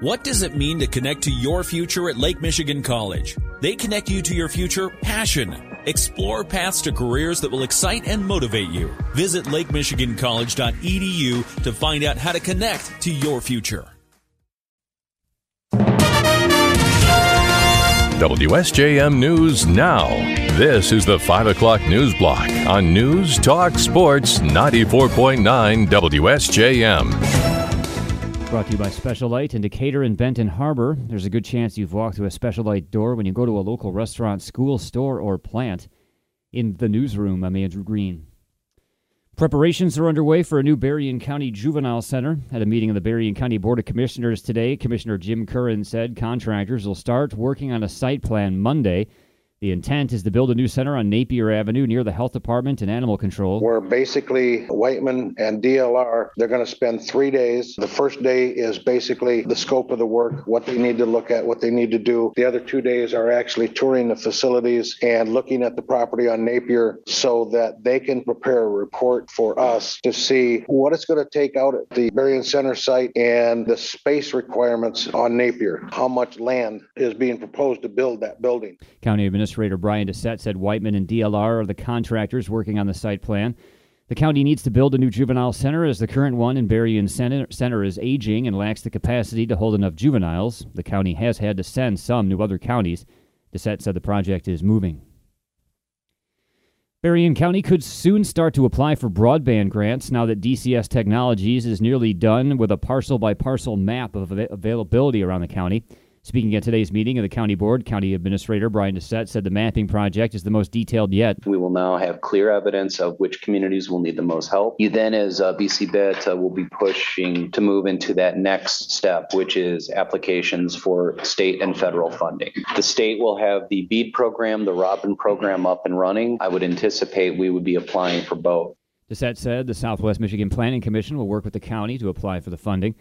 What does it mean to connect to your future at Lake Michigan College? They connect you to your future passion. Explore paths to careers that will excite and motivate you. Visit lakemichigancollege.edu to find out how to connect to your future. WSJM News Now. This is the 5 o'clock news block on News Talk Sports 94.9 WSJM. Brought to you by Special Light in Decatur and Benton Harbor. There's a good chance you've walked through a Special Light door when you go to a local restaurant, school, store, or plant. In the newsroom, I'm Andrew Green. Preparations are underway for a new Berrien County Juvenile Center. At a meeting of the Berrien County Board of Commissioners today, Commissioner Jim Curran said contractors will start working on a site plan Monday. The intent is to build a new center on Napier Avenue near the health department and animal control. Where basically Wightman and DLR, they're going to spend three days. The first day is basically the scope of the work, what they need to look at, what they need to do. The other two days are actually touring the facilities and looking at the property on Napier so that they can prepare a report for us to see what it's going to take out at the Berrien Center site and the space requirements on Napier. How much land is being proposed to build that building? County Administrator Administrator Brian Dissette said Wightman and DLR are the contractors working on the site plan. The county needs to build a new juvenile center as the current one in Berrien Center, is aging and lacks the capacity to hold enough juveniles. The county has had to send some to other counties. Dissette said the project is moving. Berrien County could soon start to apply for broadband grants now that DCS Technologies is nearly done with a parcel by parcel map of availability around the county. Speaking at today's meeting of the county board, County Administrator Brian Dissette said the mapping project is the most detailed yet. We will now have clear evidence of which communities will need the most help. You then, as uh, BC BIT, uh, will be pushing to move into that next step, which is applications for state and federal funding. The state will have the BEAD program, the Robin program up and running. I would anticipate we would be applying for both. Dissette said the Southwest Michigan Planning Commission will work with the county to apply for the funding.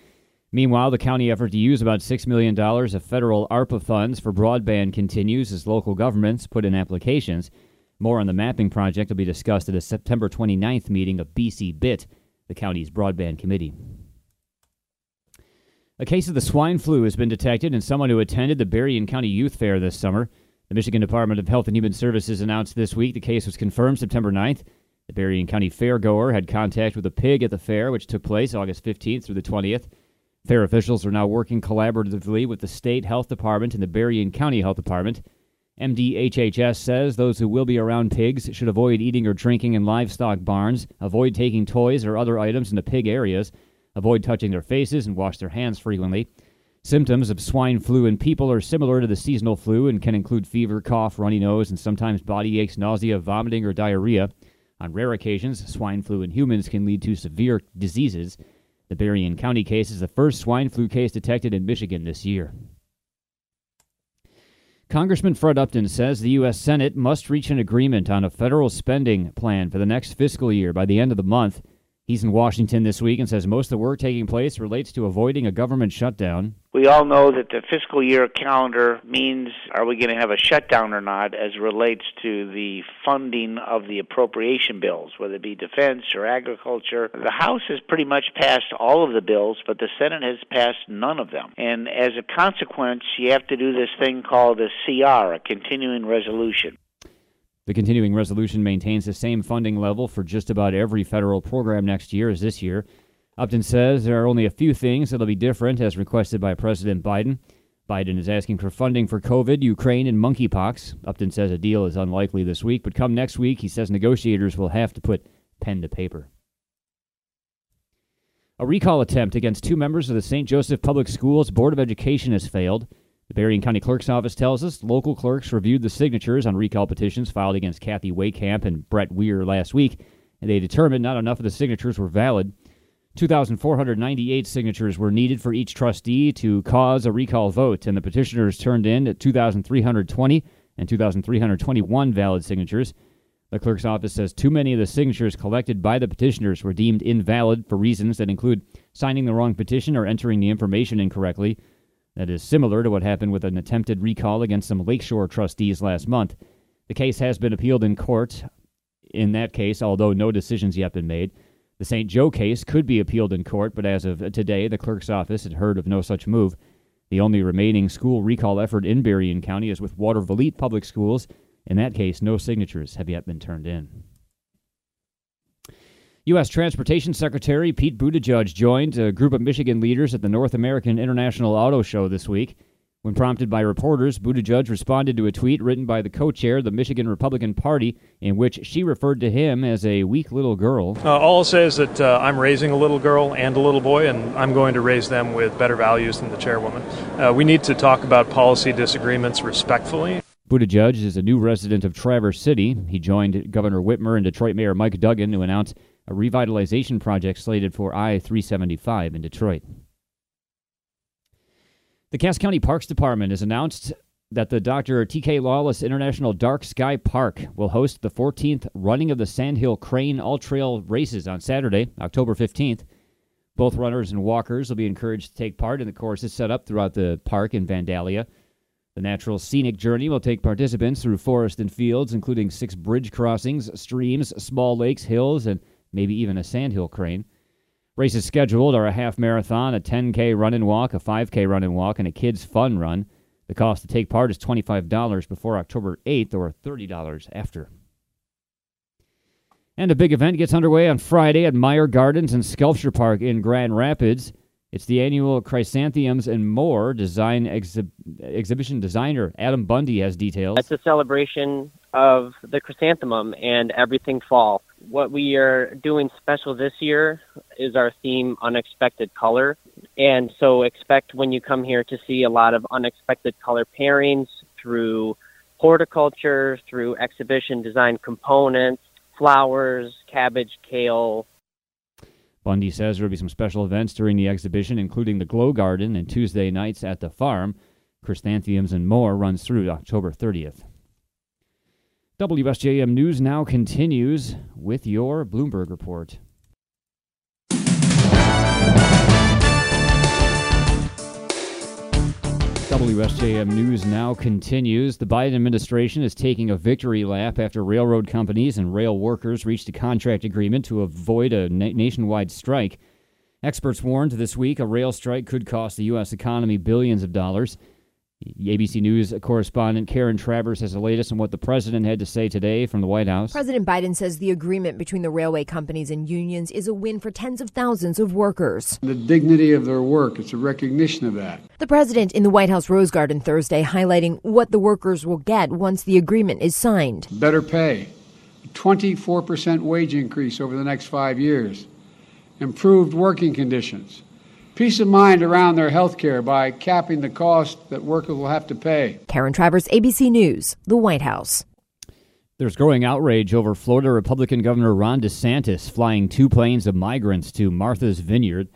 Meanwhile, the county effort to use about $6 million of federal ARPA funds for broadband continues as local governments put in applications. More on the mapping project will be discussed at a September 29th meeting of BC BIT, the county's broadband committee. A case of the swine flu has been detected in someone who attended the Berrien County Youth Fair this summer. The Michigan Department of Health and Human Services announced this week the case was confirmed September 9th. The Berrien County fairgoer had contact with a pig at the fair, which took place August 15th through the 20th. Fair officials are now working collaboratively with the state health department and the Berrien County Health Department. MDHHS says those who will be around pigs should avoid eating or drinking in livestock barns, avoid taking toys or other items into pig areas, avoid touching their faces, and wash their hands frequently. Symptoms of swine flu in people are similar to the seasonal flu and can include fever, cough, runny nose, and sometimes body aches, nausea, vomiting, or diarrhea. On rare occasions, swine flu in humans can lead to severe diseases. The Berrien County case is the first swine flu case detected in Michigan this year. Congressman Fred Upton says the U.S. Senate must reach an agreement on a federal spending plan for the next fiscal year by the end of the month. He's in Washington this week and says most of the work taking place relates to avoiding a government shutdown. We all know that the fiscal year calendar means are we going to have a shutdown or not as relates to the funding of the appropriation bills, whether it be defense or agriculture. The House has pretty much passed all of the bills, but the Senate has passed none of them. And as a consequence, you have to do this thing called a CR, a continuing resolution. The continuing resolution maintains the same funding level for just about every federal program next year as this year. Upton says there are only a few things that'll be different as requested by President Biden. Biden is asking for funding for COVID, Ukraine, and monkeypox. Upton says a deal is unlikely this week, but come next week, he says negotiators will have to put pen to paper. A recall attempt against two members of the St. Joseph Public Schools Board of Education has failed. The Berrien County Clerk's Office tells us local clerks reviewed the signatures on recall petitions filed against Kathy Wakamp and Brett Weir last week, and they determined not enough of the signatures were valid. 2,498 signatures were needed for each trustee to cause a recall vote, and the petitioners turned in 2,320 and 2,321 valid signatures. The clerk's office says too many of the signatures collected by the petitioners were deemed invalid for reasons that include signing the wrong petition or entering the information incorrectly. That is similar to what happened with an attempted recall against some Lakeshore trustees last month. The case has been appealed in court. In that case, although no decisions yet been made, the St. Joe case could be appealed in court, but as of today, the clerk's office had heard of no such move. The only remaining school recall effort in Berrien County is with Water Watervliet Public Schools. In that case, no signatures have yet been turned in. U.S. Transportation Secretary Pete Buttigieg joined a group of Michigan leaders at the North American International Auto Show this week. When prompted by reporters, Buttigieg responded to a tweet written by the co-chair of the Michigan Republican Party in which she referred to him as a weak little girl. Uh, all I'll say is that uh, I'm raising a little girl and a little boy, and I'm going to raise them with better values than the chairwoman. Uh, we need to talk about policy disagreements respectfully. Buttigieg is a new resident of Traverse City. He joined Governor Whitmer and Detroit Mayor Mike Duggan to announce a revitalization project slated for I 375 in Detroit. The Cass County Parks Department has announced that the Dr. T.K. Lawless International Dark Sky Park will host the 14th running of the Sandhill Crane All Trail races on Saturday, October 15th. Both runners and walkers will be encouraged to take part in the courses set up throughout the park in Vandalia. The natural scenic journey will take participants through forest and fields, including six bridge crossings, streams, small lakes, hills, and maybe even a sandhill crane. Races scheduled are a half marathon, a 10K run and walk, a 5K run and walk, and a kids' fun run. The cost to take part is $25 before October 8th or $30 after. And a big event gets underway on Friday at Meijer Gardens and Sculpture Park in Grand Rapids. It's the annual Chrysanthemums and More design exhi- exhibition designer Adam Bundy has details. It's a celebration of the chrysanthemum and everything fall. What we are doing special this year is our theme Unexpected Color. And so expect when you come here to see a lot of unexpected color pairings through horticulture, through exhibition design components, flowers, cabbage, kale, Bundy says there will be some special events during the exhibition, including the Glow Garden and Tuesday nights at the farm. Chrysanthemums and more runs through October 30th. WSJM News now continues with your Bloomberg report. WSJM News now continues. The Biden administration is taking a victory lap after railroad companies and rail workers reached a contract agreement to avoid a na- nationwide strike. Experts warned this week a rail strike could cost the U.S. economy billions of dollars. ABC News correspondent Karen Travers has the latest on what the president had to say today from the White House. President Biden says the agreement between the railway companies and unions is a win for tens of thousands of workers. The dignity of their work, it's a recognition of that. The president in the White House Rose Garden Thursday highlighting what the workers will get once the agreement is signed. Better pay, 24% wage increase over the next five years, improved working conditions peace of mind around their health care by capping the cost that workers will have to pay. Karen Travers, ABC News, the White House. There's growing outrage over Florida Republican Governor Ron DeSantis flying two planes of migrants to Martha's Vineyard.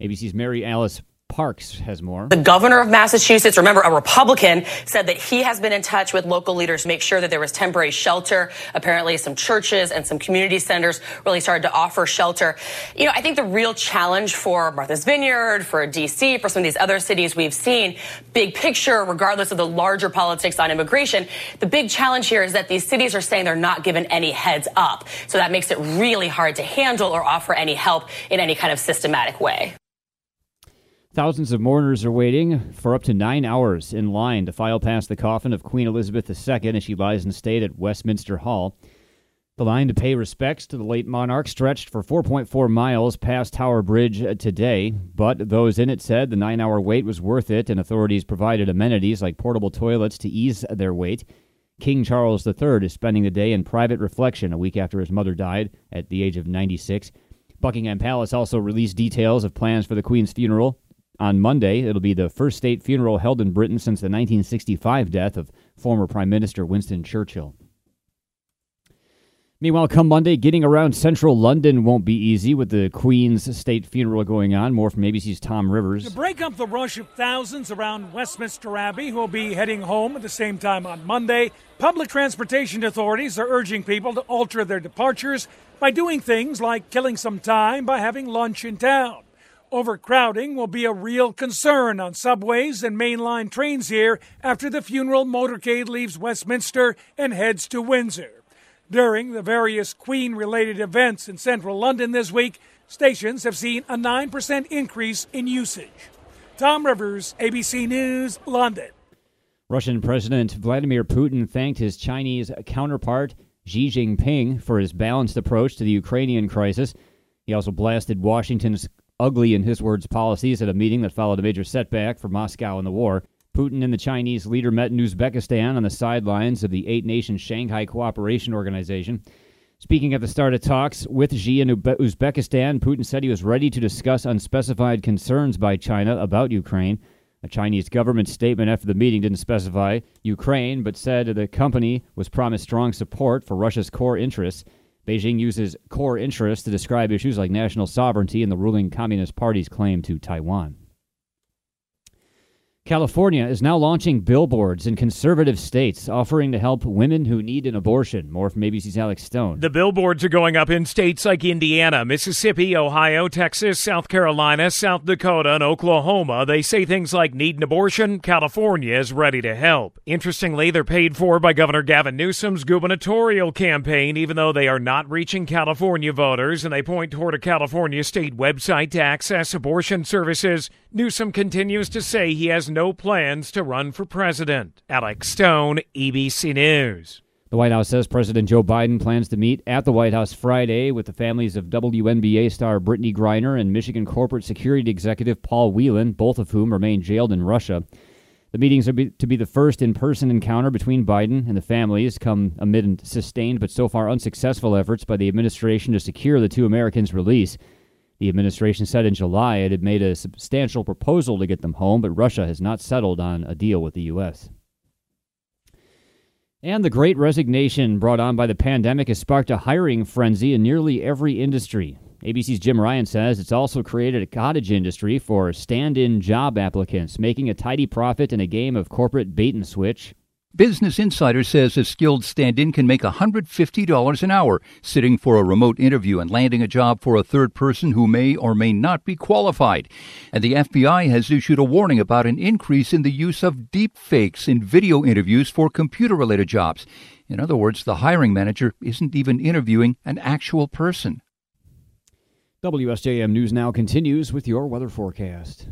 ABC's Mary Alice Parks has more. The governor of Massachusetts, remember a Republican, said that he has been in touch with local leaders to make sure that there was temporary shelter. Apparently, some churches and some community centers really started to offer shelter. You know, I think the real challenge for Martha's Vineyard, for DC, for some of these other cities we've seen, big picture, regardless of the larger politics on immigration, the big challenge here is that these cities are saying they're not given any heads up. So that makes it really hard to handle or offer any help in any kind of systematic way. Thousands of mourners are waiting for up to nine hours in line to file past the coffin of Queen Elizabeth II as she lies in state at Westminster Hall. The line to pay respects to the late monarch stretched for 4.4 miles past Tower Bridge uh, today, but those in it said the nine hour wait was worth it, and authorities provided amenities like portable toilets to ease their wait. King Charles III is spending the day in private reflection a week after his mother died at the age of 96. Buckingham Palace also released details of plans for the Queen's funeral on Monday, it'll be the first state funeral held in Britain since the 1965 death of former Prime Minister Winston Churchill. Meanwhile, come Monday, getting around central London won't be easy with the Queen's state funeral going on. More from ABC's Tom Rivers. To break up the rush of thousands around Westminster Abbey who will be heading home at the same time on Monday, public transportation authorities are urging people to alter their departures by doing things like killing some time by having lunch in town. Overcrowding will be a real concern on subways and mainline trains here after the funeral motorcade leaves Westminster and heads to Windsor. During the various Queen related events in central London this week, stations have seen a 9% increase in usage. Tom Rivers, ABC News, London. Russian President Vladimir Putin thanked his Chinese counterpart Xi Jinping for his balanced approach to the Ukrainian crisis. He also blasted Washington's ugly, in his words, policies at a meeting that followed a major setback for Moscow in the war. Putin and the Chinese leader met in Uzbekistan on the sidelines of the eight nation Shanghai Cooperation Organization. Speaking at the start of talks with Xi in Uzbekistan, Putin said he was ready to discuss unspecified concerns by China about Ukraine. A Chinese government statement after the meeting didn't specify Ukraine, but said the company was promised strong support for Russia's core interests. Beijing uses core interests to describe issues like national sovereignty and the ruling Communist Party's claim to Taiwan. California is now launching billboards in conservative states offering to help women who need an abortion. More from ABC's Alex Stone. The billboards are going up in states like Indiana, Mississippi, Ohio, Texas, South Carolina, South Dakota, and Oklahoma. They say things like need an abortion, California is ready to help. Interestingly, they're paid for by Governor Gavin Newsom's gubernatorial campaign, even though they are not reaching California voters, and they point toward a California state website to access abortion services. Newsom continues to say he has no plans to run for president. Alex Stone, ABC News. The White House says President Joe Biden plans to meet at the White House Friday with the families of WNBA star Brittney Griner and Michigan corporate security executive Paul Whelan, both of whom remain jailed in Russia. The meetings are be, to be the first in person encounter between Biden and the families, come amid sustained but so far unsuccessful efforts by the administration to secure the two Americans' release. The administration said in July it had made a substantial proposal to get them home, but Russia has not settled on a deal with the U.S. And the great resignation brought on by the pandemic has sparked a hiring frenzy in nearly every industry. ABC's Jim Ryan says it's also created a cottage industry for stand in job applicants, making a tidy profit in a game of corporate bait and switch. Business Insider says a skilled stand in can make $150 an hour sitting for a remote interview and landing a job for a third person who may or may not be qualified. And the FBI has issued a warning about an increase in the use of deep fakes in video interviews for computer related jobs. In other words, the hiring manager isn't even interviewing an actual person. WSJM News Now continues with your weather forecast.